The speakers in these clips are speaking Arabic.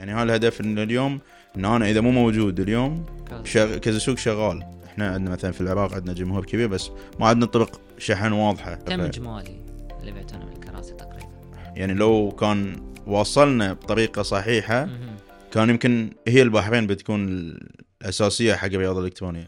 يعني هذا الهدف إن اليوم ان أنا إذا مو موجود اليوم شغ... كذا سوق شغال. إحنا عندنا مثلا في العراق عندنا جمهور كبير بس ما عندنا طرق شحن واضحة. كم اجمالي اللي بعتونا من الكراسي تقريبا؟ يعني لو كان وصلنا بطريقة صحيحة. كان يمكن هي البحرين بتكون الأساسية حق الرياضة الإلكترونية.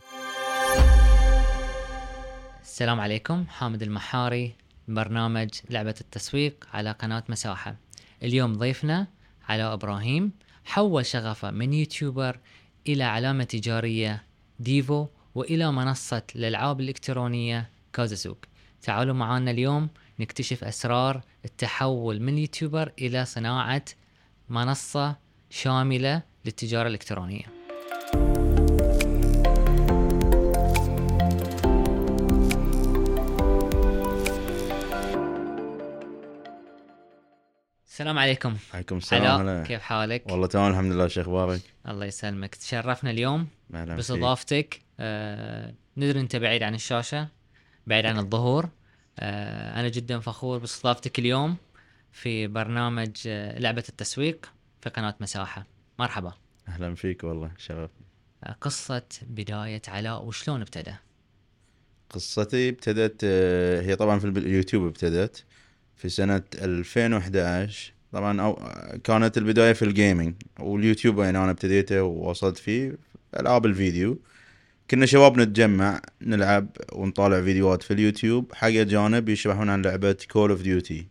السلام عليكم. حامد المحاري برنامج لعبة التسويق على قناة مساحة. اليوم ضيفنا علاء إبراهيم حول شغفه من يوتيوبر إلى علامة تجارية ديفو وإلى منصة الألعاب الإلكترونية كازاسوق تعالوا معنا اليوم نكتشف أسرار التحول من يوتيوبر إلى صناعة منصة شاملة للتجارة الإلكترونية. السلام عليكم. عليكم السلام هلا كيف حالك؟ والله تمام الحمد لله شو أخبارك؟ الله يسلمك. تشرفنا اليوم. باستضافتك آه ندري أنت بعيد عن الشاشة بعيد عن الظهور. آه أنا جدا فخور بإستضافتك اليوم في برنامج آه لعبة التسويق في قناة مساحة. مرحبا. أهلا فيك والله شرف آه قصة بداية علاء وشلون ابتدى؟ قصتي ابتدت آه، هي طبعا في اليوتيوب ابتدت. في سنة 2011 طبعا أو كانت البداية في ال gaming واليوتيوب يعني أنا ابتديته ووصلت فيه ألعاب الفيديو. كنا شباب نتجمع نلعب ونطالع فيديوهات في اليوتيوب. حق أجانب يشرحون عن لعبة Call of Duty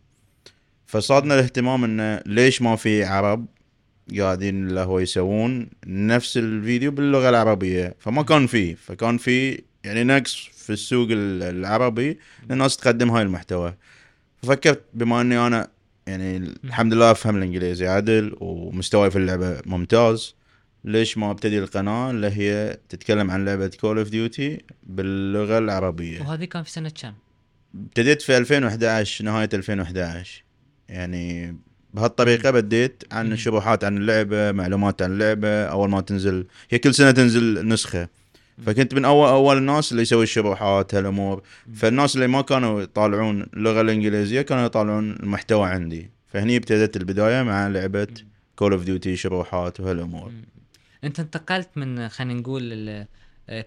فصادنا الاهتمام إنه ليش ما في عرب قاعدين اللي هو يسوون نفس الفيديو باللغة العربية. فما كان فيه. فكان في يعني نقص في السوق ال- العربي للناس تقدم هاي المحتوى. ففكرت بما اني أنا يعني الحمد لله افهم الانجليزي عدل ومستواي في اللعبة ممتاز. ليش ما ابتدي القناة؟ اللي هي تتكلم عن لعبة Call of Duty باللغة العربية. وهذه كان في سنة كم؟ ابتديت في 2011 نهاية 2011 يعني بهالطريقة بديت عن. شروحات عن اللعبة معلومات عن اللعبة. أول ما تنزل هي كل سنة تنزل نسخة. فكنت من أول أول الناس اللي يسوي الشروحات هالأمور. فالناس اللي ما كانوا يطالعون اللغة الإنجليزية كانوا يطالعون المحتوى عندي. فهني ابتدت البداية مع لعبة Call of Duty شروحات وهالأمور. مم. أنت انتقلت من خلينا نقول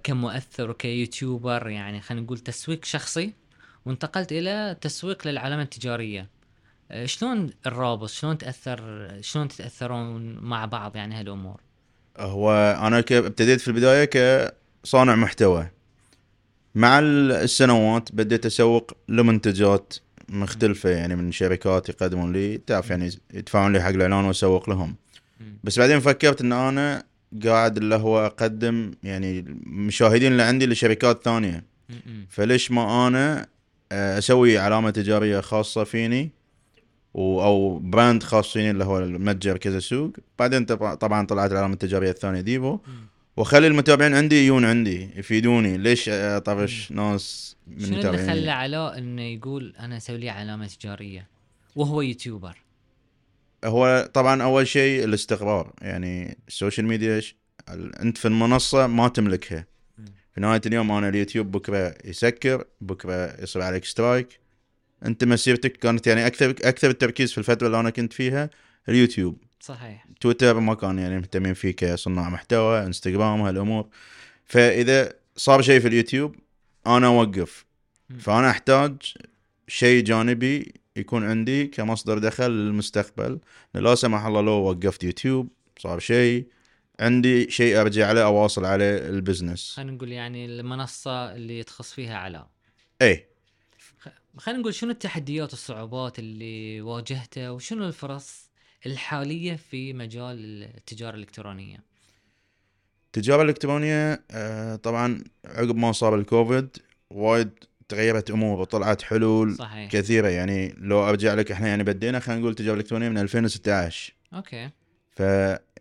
كمؤثر وك YouTuber يعني خلينا نقول تسويق شخصي وانتقلت إلى تسويق للعلامة التجارية. آه، شلون الرابط؟ شلون تأثر شلون تتأثرون مع بعض يعني هالأمور؟ هو أنا ك- ابتديت في البداية كصانع محتوى مع ال- السنوات بديت أسوق لمنتجات مختلفة يعني من شركات يقدمون لي تعرف يعني يدفعون لي حق الإعلان وأسوق لهم. بس بعدين فكرت إن أنا قاعد اللي هو أقدم يعني المشاهدين اللي عندي لشركات ثانية. فليش ما أنا آه، أسوي علامة تجارية خاصة فيني أو brand خاص فيني اللي هو المتجر كازا سوق بعدين طبعا طلعت العلامة التجارية الثانية ديفو. واخلي المتابعين عندي يجون عندي يفيدوني. ليش أطرش ناس من شنو اللي خلى علاء إنه يقول أنا أسوي لي علامة تجارية؟ وهو YouTuber. هو طبعا أول شيء الاستقرار. يعني ال social media أنت في المنصة ما تملكها. في نهاية اليوم أنا اليوتيوب بكرة يسكر بكرة يصير عليك strike. أنت مسيرتك كانت يعني أكثر أكثر التركيز في الفترة اللي أنا كنت فيها اليوتيوب. صحيح. تويتر ما كان يعني مهتمين فيه كصناع محتوى انستغرام هالأمور. فإذا صار شيء في اليوتيوب أنا أوقف. فأنا أحتاج شيء جانبي يكون عندي كمصدر دخل للمستقبل. لا سمح الله لو وقفت يوتيوب صار شيء عندي شيء أرجع له أواصل عليه ال business. خلينا نقول يعني المنصة اللي تخص فيها علاء اي خلينا نقول شنو التحديات والصعوبات اللي واجهتها وشنو الفرص؟ الحالية في مجال التجارة الإلكترونية التجارة الإلكترونية آه، طبعا عقب ما صار الكوفيد وايد تغيرت امور وطلعت حلول صحيح كثيرة يعني لو أرجع لك إحنا يعني بدينا خلينا نقول التجارة الإلكترونية من 2016 أوكي ف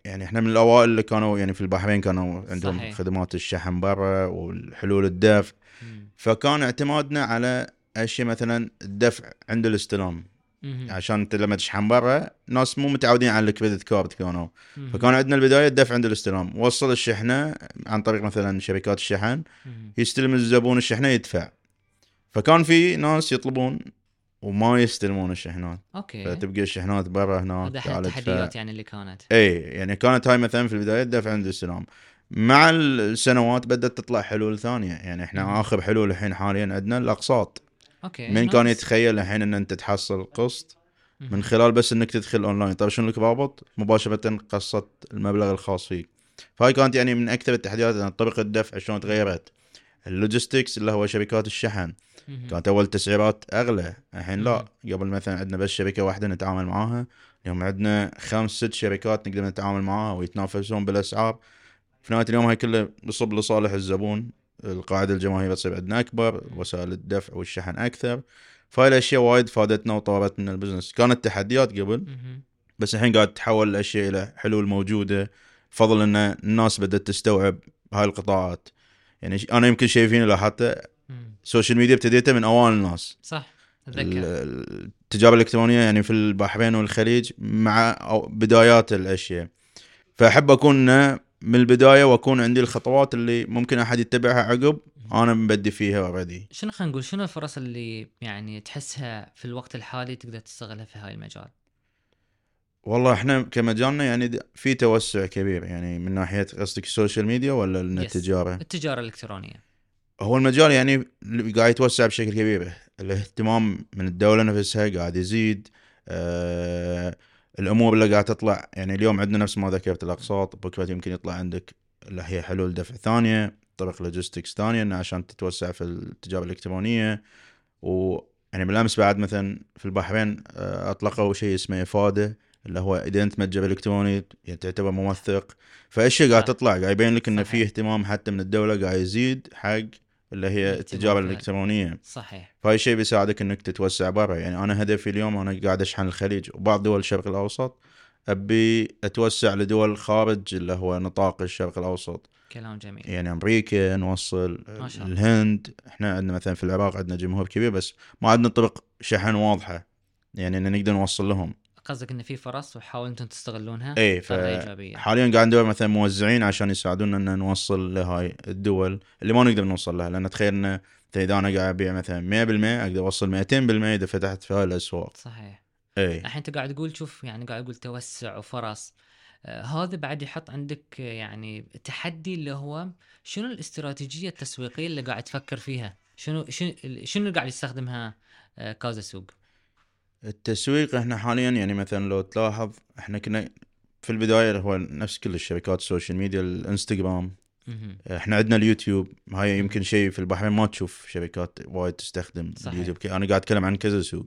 يعني إحنا من الأوائل اللي كانوا يعني في البحرين كانوا عندهم صحيح. خدمات الشحن برا والحلول الدفع مم. فكان اعتمادنا على اشياء مثلا الدفع عند الاستلام. عشان انت لما تشحن برا ناس مو متعودين على ال credit card كانوا. فكان عندنا البداية الدفع عند الاستلام. وصل الشحنة عن طريق مثلا شركات الشحن. يستلم الزبون الشحنة يدفع. فكان في ناس يطلبون وما يستلمون الشحنات. okay. فتبقى الشحنات برا هناك هذا. التحديات يعني اللي كانت. اي يعني كانت هاي مثلا في البداية دفع عند الاستلام مع السنوات بدأت تطلع حلول ثانية. يعني إحنا. آخر حلول الحين حاليا عندنا الأقساط. okay من كان. يتخيل الحين إن أنت تحصل قسط. من خلال بس إنك تدخل اونلاين طيب شنو لك رابط مباشرة قسط المبلغ الخاص فيك. فهاي كانت يعني من أكثر التحديات إن طريقه الدفع شلون تغيرت. ال logistics اللي هو شركات الشحن. كانت أول تسعيرات أغلى. الحين لا. قبل مثلا عندنا بس شركه واحدة نتعامل معاها. اليوم عندنا خمس ست شركات نقدر نتعامل معاها ويتنافسون بالأسعار. في نهاية اليوم هاي كلها تصب لصالح الزبون. القاعدة الجماهيرية تصير عندنا أكبر وسائل الدفع والشحن أكثر. فهاي الأشياء وايد فادتنا وطورت من ال business. كانت تحديات قبل. بس الحين قاعد تتحول الأشياء إلى حلول موجودة. فضل إن الناس بدأت تستوعب هاي القطاعات. يعني أنا يمكن شايفين لاحظت مم. ال social media ابتديتها من اوائل الناس. صح أتذكر. التجاره الإلكترونية يعني في البحرين والخليج مع بدايات الأشياء. فأحب أكون من البداية وأكون عندي الخطوات اللي ممكن أحد يتبعها عقب أنا مبدي فيها already شنو خلينا نقول شنو الفرص اللي يعني تحسها في الوقت الحالي تقدر تستغلها في هاي المجال؟ والله إحنا كمجالنا يعني في توسع كبير يعني من ناحية قصدك ال social media ولا Yes. التجارة؟ التجارة الإلكترونية. هو المجال يعني قاعد يتوسع بشكل كبير. الاهتمام من الدولة نفسها قاعد يزيد آه الأمور اللي قاعد تطلع يعني اليوم عندنا نفس ما ذكرت الأقساط بكرة يمكن يطلع عندك اللي هي حلول دفع ثانية طرق لوجيستكس ثانية إنه عشان تتوسع في التجارة الإلكترونية و يعني بالأمس بعد مثلا في البحرين آه، أطلقوا شيء اسمه إفادة اللي هو إذا أنت متجر إلكتروني يعني تعتبر موثق فأشياء قاعد. تطلع قاعد يبين لك صحيح. في اهتمام حتى من الدولة قاعد يزيد حق اللي هي التجاره. الإلكترونية. صحيح. فهاي الشيء بيساعدك إنك تتوسع برا. يعني أنا هدفي اليوم أنا قاعد أشحن الخليج وبعض دول الشرق الأوسط أبي أتوسع لدول خارج اللي هو نطاق الشرق الأوسط. كلام جميل. يعني أمريكا نوصل ما شاء الله. الهند. إحنا عندنا مثلا في العراق عندنا جمهور كبير بس ما عندنا طرق شحن واضحة. يعني ان نقدر نوصل لهم. قصدك إن في فرص وحاولوا أنتم تستغلونها اي ايجابيه فحاليا قاعد ندور مثلا موزعين عشان يساعدونا إن نوصل لهاي الدول اللي ما نقدر نوصل لها لأن تخيل إن إذا أنا قاعد أبيع مثلا 100% أقدر أوصل 200% إذا فتحت في هاي الأسواق. صحيح. اي الحين أنت قاعد تقول شوف يعني قاعد تقول توسع وفرص. آه هذا بعد يحط عندك آه، يعني تحدي اللي هو شنو الاستراتيجية التسويقية اللي قاعد تفكر فيها؟ شنو شنو شنو اللي قاعد يستخدمها آه كازا سوق؟ التسويق إحنا حاليا يعني مثلا لو تلاحظ إحنا كنا في البداية هو نفس كل الشبكات ال social media الإنستغرام. إحنا عندنا اليوتيوب هاي يمكن شيء في البحرين ما تشوف شبكات وايد تستخدم صحيح. اليوتيوب أنا قاعد أتكلم عن كازا سوق.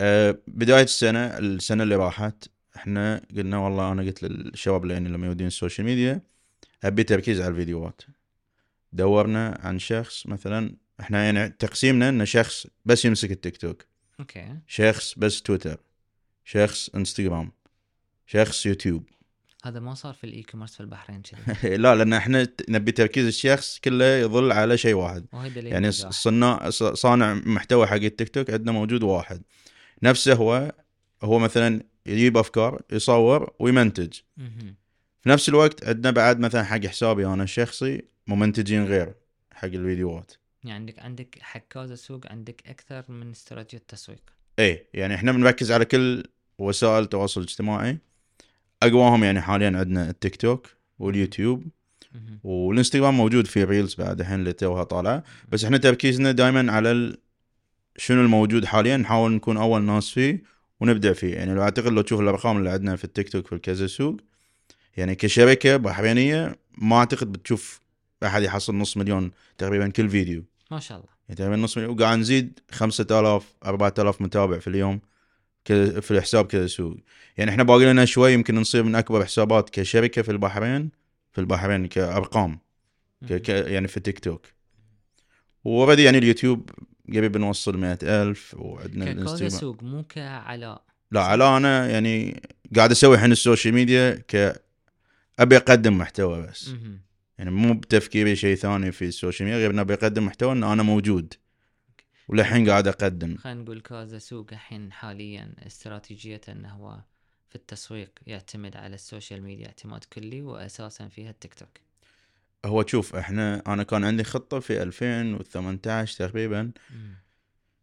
أه بداية السنة السنة اللي راحت إحنا قلنا والله أنا قلت للشباب اللي يعني لما يودين ال social media أبي تركيز على الفيديوهات دورنا عن شخص مثلا إحنا يعني تقسيمنا ان شخص بس يمسك التيك توك okay شخص بس تويتر شخص انستغرام شخص يوتيوب. هذا ما صار في ال e-commerce في البحرين كذي. لا لأن إحنا نبي تركيز الشخص كله يظل على شيء واحد. يعني. صناع صانع محتوى حق التيك توك عندنا موجود واحد. نفسه هو هو مثلا يجيب أفكار يصور ويمنتج. في نفس الوقت عندنا بعد مثلا حق حسابي أنا الشخصي ممنتجين غير حق الفيديوهات. يعني عندك عندك حق كازا سوق عندك أكثر من استراتيجية تسويق. إيه يعني إحنا بنركز على كل وسائل التواصل الاجتماعي أقواهم يعني حاليا عندنا التيك توك واليوتيوب. والإنستغرام موجود في ريلز بعد الحين اللي توها طالعه بس إحنا تركيزنا دائما على ال... شنو الموجود حاليا نحاول نكون أول ناس فيه ونبدع فيه. يعني لو أعتقد لو تشوف الأرقام اللي عندنا في التيك توك في الكذا سوق يعني كشبكه بحرينية ما أعتقد بتشوف أحد يحصل نص مليون تقريبا كل فيديو. ما شاء الله. يعني تقريبا نص مليون. وقاعد نزيد 5000 4000 متابع في اليوم في الحساب كذا سوق يعني إحنا باقي لنا شوي يمكن نصير من أكبر حسابات كشركة في البحرين في البحرين كأرقام ك... يعني في تيك توك. وبدي يعني اليوتيوب قريب بنوصل مئة ألف وعندنا الانستغرام. سوق مو كعلاء. لا على أنا يعني قاعد أسوي الحين ال social media ك أبي أقدم محتوى بس. يعني مو بتفكيري شيء ثاني في ال social media غير اني ابي اقدم محتوى ان أنا موجود. وللحين قاعد أقدم. خلينا نقول كازا سوق الحين حاليا استراتيجيته إنه هو في التسويق يعتمد على ال social media اعتماد كلي واساسا فيها التيك توك. هو تشوف إحنا أنا كان عندي خطة في 2018 تقريبا. مم.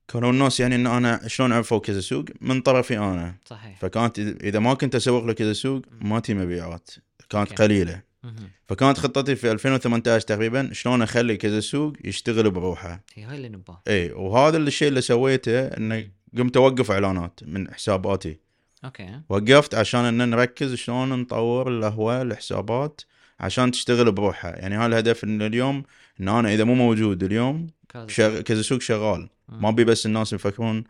كانوا الناس يعني ان أنا شلون عرفوا كذا سوق؟ من طرفي أنا. صحيح. فكانت إذا ما كنت أسوق لكذا سوق ما تيي مبيعات. كانت okay. قليلة. فكانت خطتي في 2018 تقريبا شلون أخلي كذا سوق يشتغل بروحه. هي هاي اللي نباه إي وهذا الشيء اللي سويته انه قمت أوقف إعلانات من حساباتي. okay. وقفت عشان إن نركز شلون نطور اللي هو الحسابات عشان تشتغل بروحها. يعني هذا الهدف إن اليوم إن أنا إذا مو موجود اليوم كذا. شغ... كذا سوق شغال. ما بي بس الناس يفكرون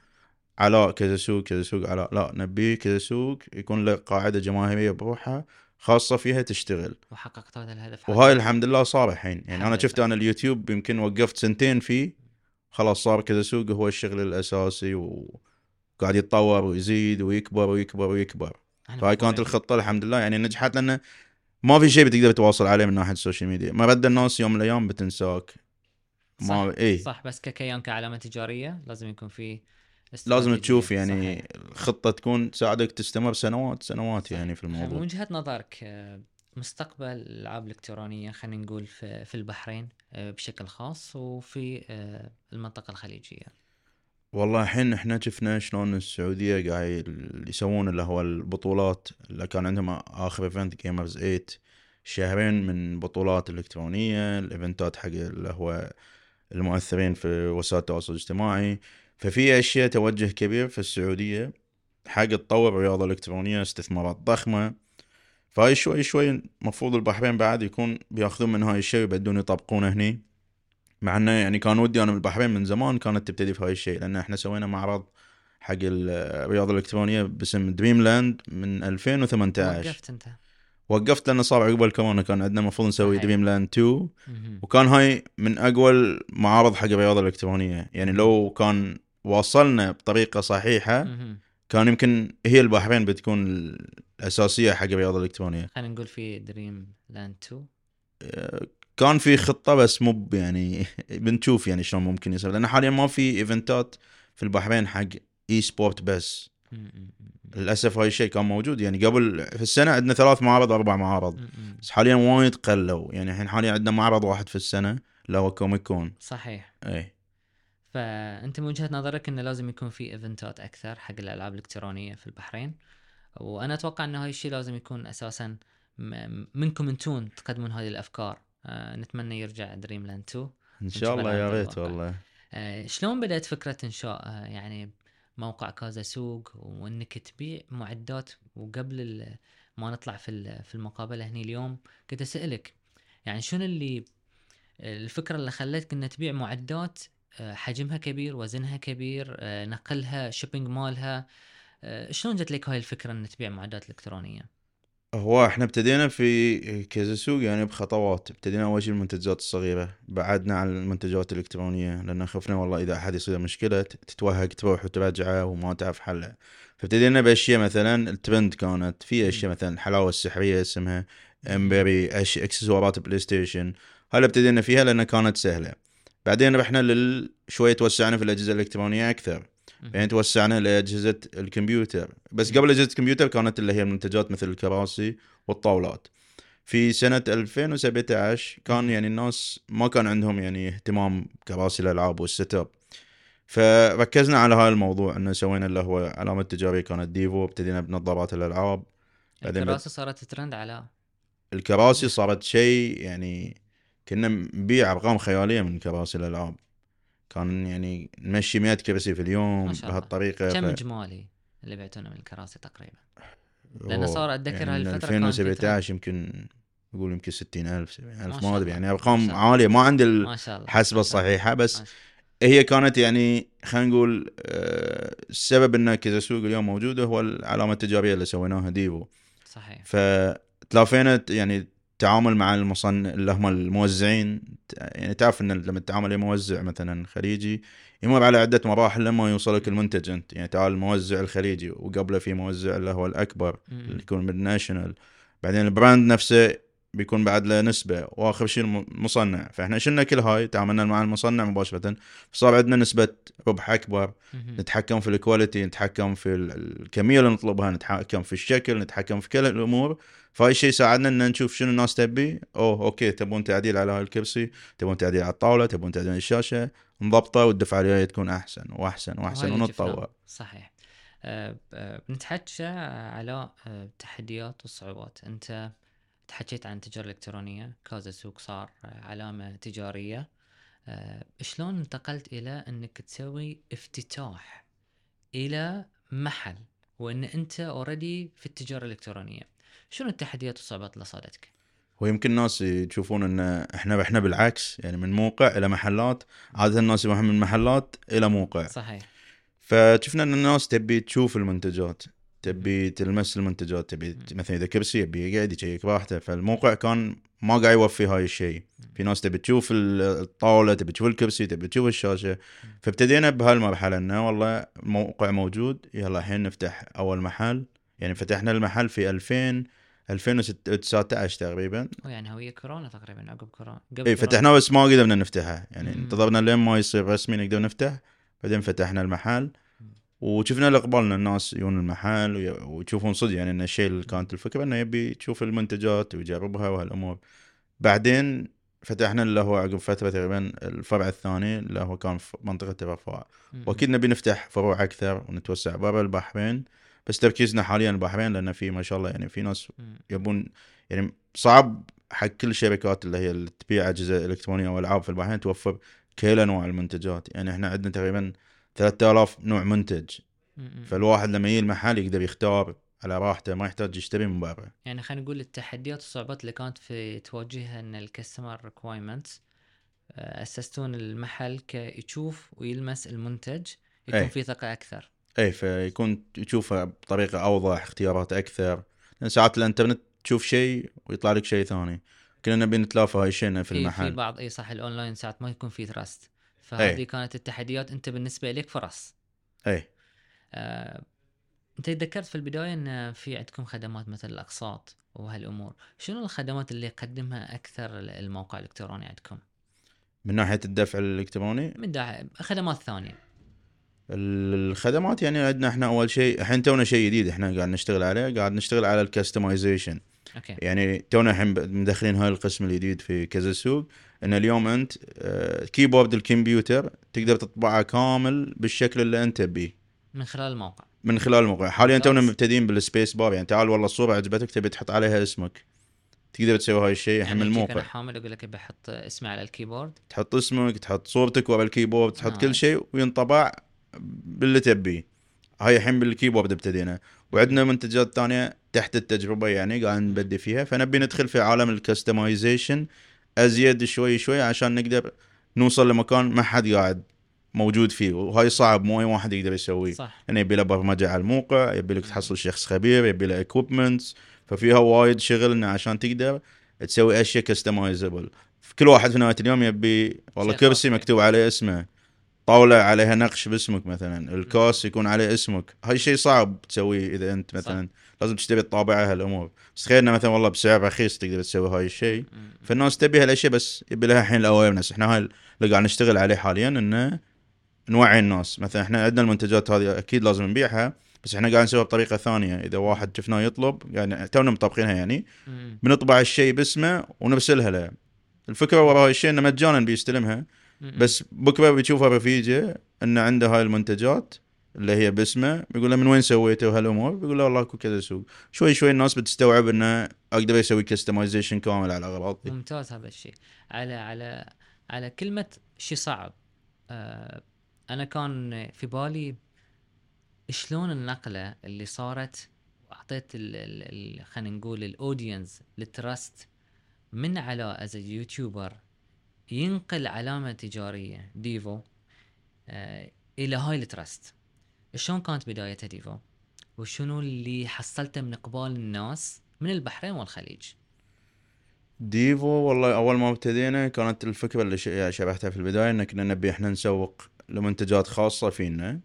علاء كذا سوق كذا سوق علاء. لا نبي كذا سوق يكون له قاعدة جماهيرية بروحها خاصة فيها تشتغل. وحققت هذا الهدف وهاي الحمد لله صار الحين. يعني أنا شفت. أنا اليوتيوب يمكن وقفت سنتين فيه. خلاص صار كذا سوق هو الشغل الأساسي وقاعد يتطور ويزيد ويكبر ويكبر ويكبر. فهاي كانت. الخطة الحمد لله. يعني نجحت لأن ما في شيء بتقدر تواصل عليه من ناحية ال social media مرد الناس يوم من الأيام بتنساك ما صح. اي صح. بس ككيان كعلامة تجارية لازم يكون في لازم. تشوف يعني صحيح. الخطه تكون تساعدك تستمر سنوات سنوات يعني في من الموضوع وجهة نظرك آه، مستقبل الألعاب الإلكترونية خلينا نقول في في البحرين آه، بشكل خاص وفي آه، المنطقة الخليجية والله الحين إحنا شفنا شلون السعودية قاعد يسوون اللي هو البطولات اللي كان عندهم آخر event Gamers 8 شهرين من بطولات إلكترونية الايفنتات حق اللي هو المؤثرين في وسائل التواصل الاجتماعي ففي أشياء توجه كبير في السعودية. حق تطور الرياضة الإلكترونية استثمارات ضخمة. فهاي شوي شوي المفروض البحرين بعد يكون بياخذون من هاي الشيء ويبدون يطبقونه هني. مع إنه يعني كان ودي أنا بالبحرين من زمان كانت تبتدي في هاي الشيء لأن إحنا سوينا معرض حق الرياضة الإلكترونية باسم Dream Land من 2018 وقفت أنت. وقفت لأنه صار عقب الكورونا كان عندنا المفروض نسوي. Dream Land 2 مهم. وكان هاي من أقوى المعارض حق الرياضة الإلكترونية. يعني لو كان واصلنا بطريقة صحيحة. كان يمكن هي البحرين بتكون الأساسية حق الرياضة الإلكترونية. خلينا نقول في Dream Land 2 كان في خطة بس مو يعني بنشوف يعني شلون ممكن يصير لأن حاليا ما في ايفنتات في البحرين حق e-sport بس. للأسف هاي الشيء كان موجود. يعني قبل في السنة عندنا ثلاث معارض أربع معارض. بس حاليا وايد قلوا. يعني الحين حاليا عندنا معرض واحد في السنة اللي هو Comic Con صحيح. اي فأنت من وجهة نظرك إنه لازم يكون في إيفنتات أكثر حق الألعاب الإلكترونية في البحرين؟ وأنا أتوقع إنه هاي الشيء لازم يكون أساسا منكم أنتون تقدمون هذه الأفكار. آه نتمنى يرجع Dream Land 2 ان شاء الله يا ريت والله. آه شلون بدأت فكرة انشاء آه يعني موقع كازا سوق وإنك تبيع معدات وقبل ما نطلع في في المقابلة هني اليوم كنت أسألك يعني شنو اللي الفكرة اللي خلتك ان تبيع معدات آه، حجمها كبير وزنها كبير آه، نقلها shipping مالها. آه، شلون جت لك هاي الفكرة ان تبيع معدات إلكترونية؟ هو إحنا ابتدينا في كذا سوق يعني بخطوات. ابتدينا أول شيء المنتجات الصغيرة بعدنا عن المنتجات الإلكترونية لأن خفنا والله إذا أحد يصير مشكلة تتوهق تروح وترجعه وما تعرف حلها فابتدينا بأشياء مثلا الترند كانت. في أشياء مثلا الحلاوة السحرية اسمها امبري أش اكسسوارات PlayStation. هلا ابتدينا فيها لانها كانت سهلة. بعدين رحنا لل شوي توسعنا في الأجهزة الإلكترونية أكثر. بعدين توسعنا لأجهزة الكمبيوتر. بس قبل أجهزة الكمبيوتر كانت اللي هي المنتجات مثل الكراسي والطاولات. في سنة 2017 كان يعني الناس ما كان عندهم يعني اهتمام كراسي الألعاب وال setup فركزنا على هذا الموضوع. إنه سوينا اللي هو علامة تجارية كانت Devo ابتدينا بنظارات الألعاب. بعدين الكراسي صارت ترند على الكراسي صارت شيء يعني كنا نبيع أرقام خيالية من كراسي الألعاب كان يعني نمشي 100 كرسي في اليوم. بهالطريقة كم ف... اجمالي اللي بعتونه من الكراسي تقريبا أوه، صار أتذكر يعني في 2017 يمكن أقول يمكن 60000 70000 ما أدري. يعني أرقام. عالية ما عندي الحسبه. الصحيحه بس هي كانت يعني خلينا نقول آه، السبب إن كذا سوق اليوم موجودة هو العلامة التجارية اللي سويناها ديفو صحيح فتلافينا يعني التعامل مع المصنع اللي هم الموزعين. يعني تعرف إن لما تتعامل مع موزع مثلا خليجي يمر على عدة مراحل لما يوصلك المنتج أنت. يعني تعال الموزع الخليجي وقبله في موزع اللي هو الأكبر اللي. يكون من ناشونال بعدين ال brand نفسه بيكون بعد له نسبة وآخر شيء الم- المصنع فإحنا شلنا كل هاي تعاملنا مع المصنع مباشرة فصار عندنا نسبة ربح أكبر. نتحكم في ال quality نتحكم في ال- الكمية اللي نطلبها نتحكم في الشكل نتحكم في كل الأمور. فهاي الشيء ساعدنا إن نشوف شنو الناس تبي. أوه أوكي تبون تعديل على هاي الكرسي تبون تعديل على الطاولة تبون تعديل على الشاشة. مضبطه والدفعة الجايه تكون أحسن وأحسن وأحسن ونتطور. صحيح. آه، آه، بنتحكى على آه، التحديات والصعوبات أنت تحكيت عن التجاره الإلكترونية كازا سوق صار آه، علامة تجارية. آه، شلون انتقلت إلى إنك تسوي افتتاح إلى محل وإن أنت اوريدي في التجارة الإلكترونية؟ شنو التحديات والصعوبات اللي صادتك ويمكن الناس يشوفون إن إحنا إحنا بالعكس يعني من موقع إلى محلات عادة الناس يروحون من محلات إلى موقع. صحيح. فشفنا إن الناس تبي تشوف المنتجات. تبي تلمس المنتجات تبي مثلا إذا كرسي يبي يقعد يشيك براحته فالموقع كان ما قاعد يوفي هاي الشيء. في ناس تبي تشوف ال- الطاولة تبي تشوف الكرسي تبي تشوف الشاشة. فابتدينا بهالمرحلة إنه والله الموقع موجود يلا الحين نفتح أول محل. يعني فتحنا المحل في 2000 2019 تقريبا. يعني هوية كورونا تقريبا عقب كورونا قبل اي. فتحناه بس ما قدرنا نفتحه. يعني. انتظرنا لين ما يصير رسمي نقدر نفتح. بعدين فتحنا المحل. وشفنا الإقبال إن الناس يجون المحل وي- ويشوفون صدق يعني إن الشيء اللي كانت الفكرة انه يبي يشوف المنتجات ويجربها وهالأمور بعدين فتحنا اللي هو عقب فترة تقريبا الفرع الثاني اللي هو كان في منطقة الرفاع. وأكيد نبي نفتح فروع أكثر ونتوسع برا البحرين بس تركيزنا حاليا البحرين لأن في ما شاء الله يعني في ناس. يبون يعني صعب حق كل الشركات اللي هي اللي تبيع أجهزة إلكترونية والعاب في البحرين توفر كل أنواع المنتجات يعني إحنا عندنا تقريبا 3000 نوع منتج. فالواحد لما يجي المحل يقدر يختار على راحته ما يحتاج يشتري من برا. يعني خلينا نقول التحديات والصعوبات اللي كانت في تواجهها إن ال customer requirements أسستون المحل كي يشوف ويلمس المنتج يكون أي. في ثقة أكثر. اي فيكون يشوفه بطريقة أوضح اختيارات أكثر. لأن ساعات الإنترنت تشوف شيء ويطلع لك شيء ثاني. كلنا نبي نتلافى هاي الشيء في في في المحل. بعض اي صح الأونلاين ساعات ما يكون في trust فهذه أي. كانت التحديات أنت بالنسبة لك فرص. اي آه، أنت ذكرت في البداية إن في عندكم خدمات مثل الأقساط وهالأمور. شنو الخدمات اللي يقدمها أكثر الموقع الإلكتروني عندكم؟ من ناحية الدفع الإلكتروني؟ من ناحية خدمات ثانية. الخدمات يعني عندنا إحنا أول شيء الحين تونا شيء جديد إحنا قاعد نشتغل عليه قاعد نشتغل على ال customization okay. يعني تونا الحين مدخلين هاي القسم الجديد في كذا سوق إن اليوم أنت آه، keyboard الكمبيوتر تقدر تطبعه كامل بالشكل اللي أنت تبيه. من خلال الموقع. من خلال الموقع. حاليا تونا. مبتدئين بال space bar يعني تعال والله الصورة عجبتك تبي تحط عليها اسمك. تقدر تسوي هاي الشيء الحين يعني من يجيك أنا الموقع خل أقول لك بحط اسمي على الكيبورد تحط اسمك تحط صورتك ورا الكيبورد تحط nice. كل شيء وينطبع باللي تبيه. هاي الحين بالكيبورد ابتدينا وعندنا منتجات ثانية تحت التجربة يعني قاعد نبدي فيها. فنبي ندخل في عالم ال customization أزيد شوي شوي عشان نقدر نوصل لمكان ما حد قاعد موجود فيه. وهاي صعب مو أي واحد يقدر يسويه. صح. يعني يبي له برمجه على الموقع يبي لك تحصل شخص خبير يبي له equipments ففيها وايد شغل إنه عشان تقدر تسوي أشياء customizable كل واحد في نهاية اليوم يبي والله كرسي فيه. مكتوب عليه اسمه. طاولة عليها نقش باسمك مثلا. الكاس يكون عليه اسمك. هاي شيء صعب تسويه إذا أنت مثلا لازم تشتري الطابعه هالأمور. بس إنه مثلا والله بسعر رخيص تقدر تسوي هاي الشيء. فالناس تبي هالأشياء بس يبي لها الحين ال awareness إحنا هاي اللي قاعد نشتغل عليه حاليا إنه نوعي الناس. مثلا إحنا عندنا المنتجات هذه أكيد لازم نبيعها بس إحنا قاعد نسويها بطريقة ثانية. إذا واحد شفناه يطلب يعني تونا مطبقينها يعني. بنطبع الشيء باسمه ونرسلها له. الفكرة ورا هاي الشيء إنه مجانا بيستلمها. بس بكرة بيشوفها رفيجه إنه عنده هاي المنتجات. اللي هي باسمه بيقول له من وين سويته وهالأمور؟ بيقول له والله اكو كذا سوق. شوي شوي الناس بتستوعب إنه أقدر أسوي customization كامل على الاغراض دي ممتاز هذا الشيء. على على على كلمة شيء صعب. آه أنا كان في بالي شلون النقلة اللي صارت ال- خلينا نقول ال audience ال trust من على as YouTuber ينقل علامة تجارية ديفو آه إلى هاي ال trust شلون كانت بدايتها ديفو وشنو اللي حصلته من إقبال الناس من البحرين والخليج؟ ديفو والله أول ما ابتدينا كانت الفكرة اللي يعني شرحتها في البداية إن كنا نبي إحنا نسوق لمنتجات خاصة فينا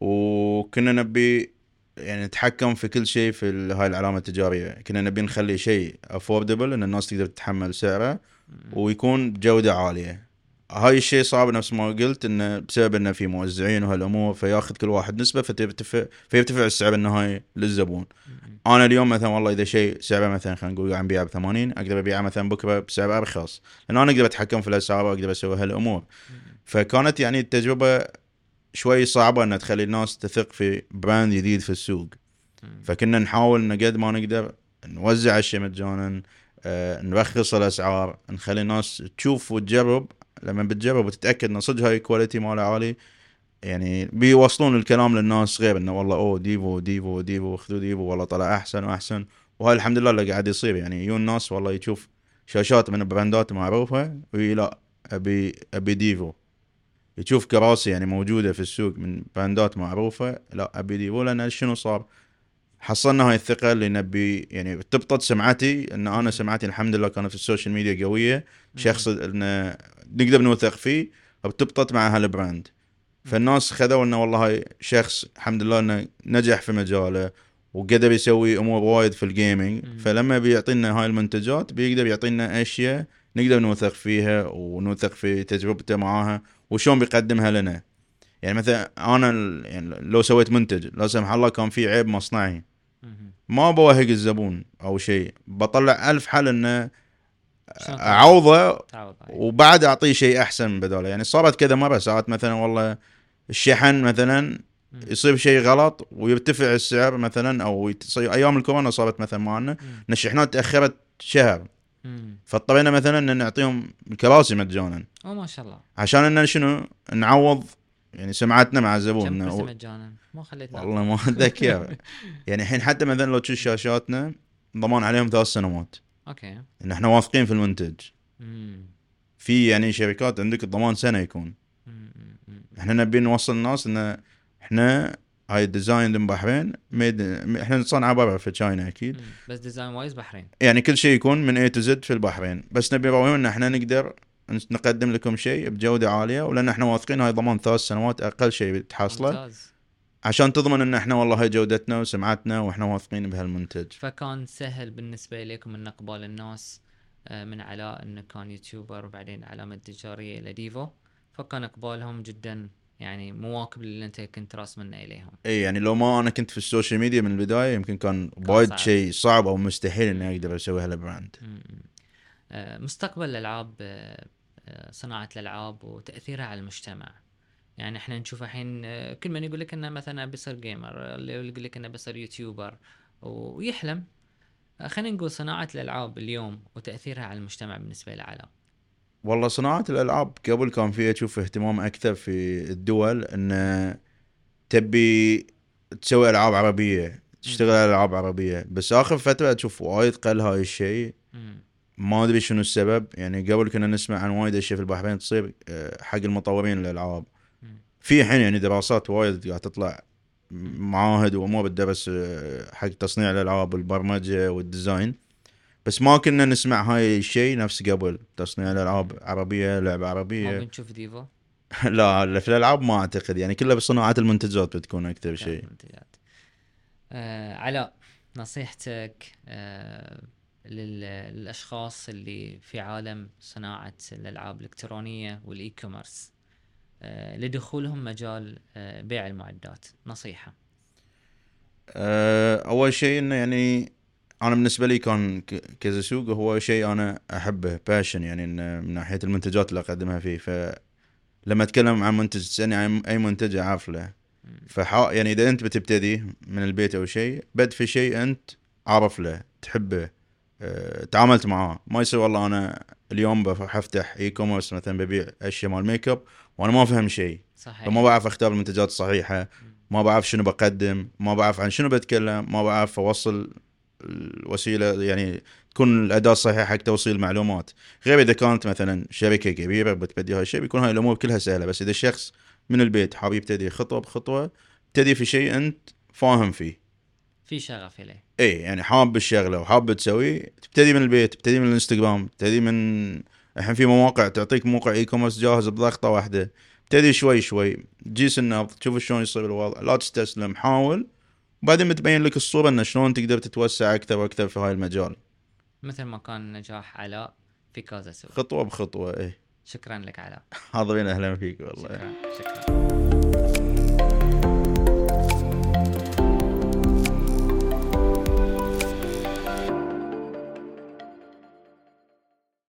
وكنا نبي يعني نتحكم في كل شيء في هاي العلامة التجارية. كنا نبي نخلي شيء affordable إن الناس تقدر تتحمل سعره ويكون بجودة عالية. هاي الشيء صعب نفس ما قلت انه بسبب إنه في موزعين وهالأمور فياخذ كل واحد نسبة فترتفع فيرتفع السعر النهائي للزبون. أنا اليوم مثلا والله إذا شيء سعره مثلا خلينا نقول قاعد نبيعه ب 80 أقدر أبيعه مثلا بكرة بسعر أرخص. لأن أنا أقدر أتحكم في الأسعار وأقدر أسوي هالأمور. فكانت يعني التجربة شوي صعبة ان تخلي الناس تثق في براند جديد في السوق. فكنا نحاول إن قد ما نقدر نوزع الشيء مجانا آه، نرخص الأسعار نخلي الناس تشوف وتجرب لما بتجرب وتتأكد ان صدق هاي ال quality ماله عالي يعني بيوصلون الكلام للناس غير إنه والله أوه ديفو ديفو ديفو خذوا ديفو والله طلع أحسن وأحسن. وهاي الحمد لله اللي قاعد يصير يعني يجون الناس والله يشوف شاشات من brand ات معروفة ويقول لا أبي أبي ديفو. يشوف كراسي يعني موجودة في السوق من brand ات معروفة لا أبي ديفو. لأن شنو صار؟ حصلنا هاي الثقة اللي نبي يعني ترتبط سمعتي إن أنا سمعتي الحمد لله كانت في ال social media قوية. شخص انه نقدر نوثق فيه بترتبط مع هال brand فالناس خذوا إنه والله هاي شخص الحمد لله إنه نجح في مجاله وقدر يسوي أمور وايد في ال gaming. فلما بيعطينا هاي المنتجات بيقدر يعطينا أشياء نقدر نوثق فيها ونوثق في تجربته معاها وشلون بيقدمها لنا. يعني مثلا أنا يعني لو سويت منتج لا سمح الله كان في عيب مصنعي. ما بوهق الزبون أو شيء بطلع ألف حل إنه أعوضه؟ وبعد أعطيه شيء أحسن بداله يعني صارت كذا مرة ساعات مثلا والله الشحن مثلا. يصير شيء غلط ويرتفع السعر مثلا أو أيام الكورونا صارت مثلا معنا. إن الشحنات تأخرت شهر. فاضطرينا مثلا إن نعطيهم الكراسي مجانا أو ما شاء الله عشان إن شنو نعوض يعني سمعتنا مع الزبون كم هو- مجانا ما خليتنا والله ما أتذكر. يعني الحين حتى مثلا لو تشوف شاشاتنا ضمان عليهم ثلاث سنوات. okay. إن إحنا واثقين في المنتج. مم. في يعني شركات عندك الضمان سنة يكون. مم. إحنا نبي نوصل الناس إن إحنا هاي ال design من البحرين made إحنا نصنع برا في تشاينا أكيد. مم. بس design wise بحرين. يعني كل شيء يكون من A to Z في البحرين. بس نبي نراويهم إن إحنا نقدر نقدم لكم شيء بجودة عالية ولأن إحنا واثقين هاي ضمان ثلاث سنوات أقل شيء تحصله ممتاز. عشان تضمن إن إحنا والله هاي جودتنا وسمعتنا وإحنا واثقين بهالمنتج. فكان سهل بالنسبة إليكم أن إقبال الناس آه، من علاء أنه كان YouTuber وبعدين علامة تجارية إلى ديفو. فكان إقبالهم جدا يعني مواكب للي أنت كنت راسمنا إليهم. إي يعني لو ما أنا كنت في ال social media من البداية يمكن كان وايد. شيء صعب أو مستحيل إني أقدر أسوي هال brand. مستقبل الألعاب آه، آه، صناعة الألعاب وتأثيرها على المجتمع. يعني إحنا نشوف الحين آه، كل من يقول لك إنه مثلا ابي اصير gamer اللي يقول لك إنه بصير YouTuber ويحلم. آه، خلينا نقول صناعة الألعاب اليوم وتأثيرها على المجتمع بالنسبة لعلاء والله صناعة الألعاب قبل كان في أشوف اهتمام أكثر في الدول أن تبي تسوي ألعاب عربية تشتغل على ألعاب عربية. بس آخر فترة أشوف وايد قل هاي الشيء. ما أدري شنو السبب. يعني قبل كنا نسمع عن وايد أشياء في البحرين تصير آه، حق المطورين الألعاب مم. في الحين يعني دراسات وايد قاعد تطلع معاهد وأمور بتدرس آه، حق تصنيع الألعاب والبرمجة وال design. بس ما كنا نسمع هاي الشيء نفس قبل تصنيع الألعاب عربية لعبة ما عربيه بنشوف ديفو لا لا، في الألعاب ما أعتقد. يعني كلها بصناعه المنتجات بتكون أكثر شيء. آه علاء نصيحتك آه للأشخاص اللي في عالم صناعة الألعاب الإلكترونية وال e-commerce آه لدخولهم مجال آه بيع المعدات. نصيحة. آه، أول شيء إنه يعني أنا بالنسبة لي كان ك- كذا سوق هو شيء أنا أحبه passion يعني من ناحية المنتجات اللي أقدمها فيه. فلما أتكلم عن منتج تسالني عن أي منتج أعرف له. فحا يعني إذا أنت بتبتدي من البيت أو شيء بد في شيء أنت عارف له تحبه. أه، تعاملت معاه. ما يصير والله أنا اليوم بروح افتح e-commerce مثلا ببيع أشياء مال ميك اب وأنا ما افهم شيء. صحيح. فما بعرف أختار المنتجات الصحيحة. ما بعرف شنو بقدم. ما بعرف عن شنو بتكلم. ما بعرف أوصل الوسيلة يعني تكون الأداة الصحيحة حق توصيل معلومات. غير إذا كانت مثلا شركة كبيرة بتبدي هاي الشيء بيكون هاي الأمور كلها سهلة. بس إذا الشخص من البيت حاب يبتدي خطوة بخطوة ابتدي في شيء أنت فاهم فيه. في شغف إليه. اي يعني حاب الشغلة وحاب تسويه تبتدي من البيت تبتدي من الإنستغرام تبتدي من الحين في مواقع تعطيك موقع e-commerce جاهز بضغطة واحدة. ابتدي شوي شوي تجس النبض تشوف شلون يصير الوضع لا تستسلم حاول. وبعدين بتبين لك الصورة إنه شلون تقدر تتوسع أكثر وأكثر في هاي المجال. مثل ما كان نجاح علاء في كذا سوق. خطوة بخطوة اي شكرا لك علاء. حاضرين أهلا فيك والله. شكرا شكرا.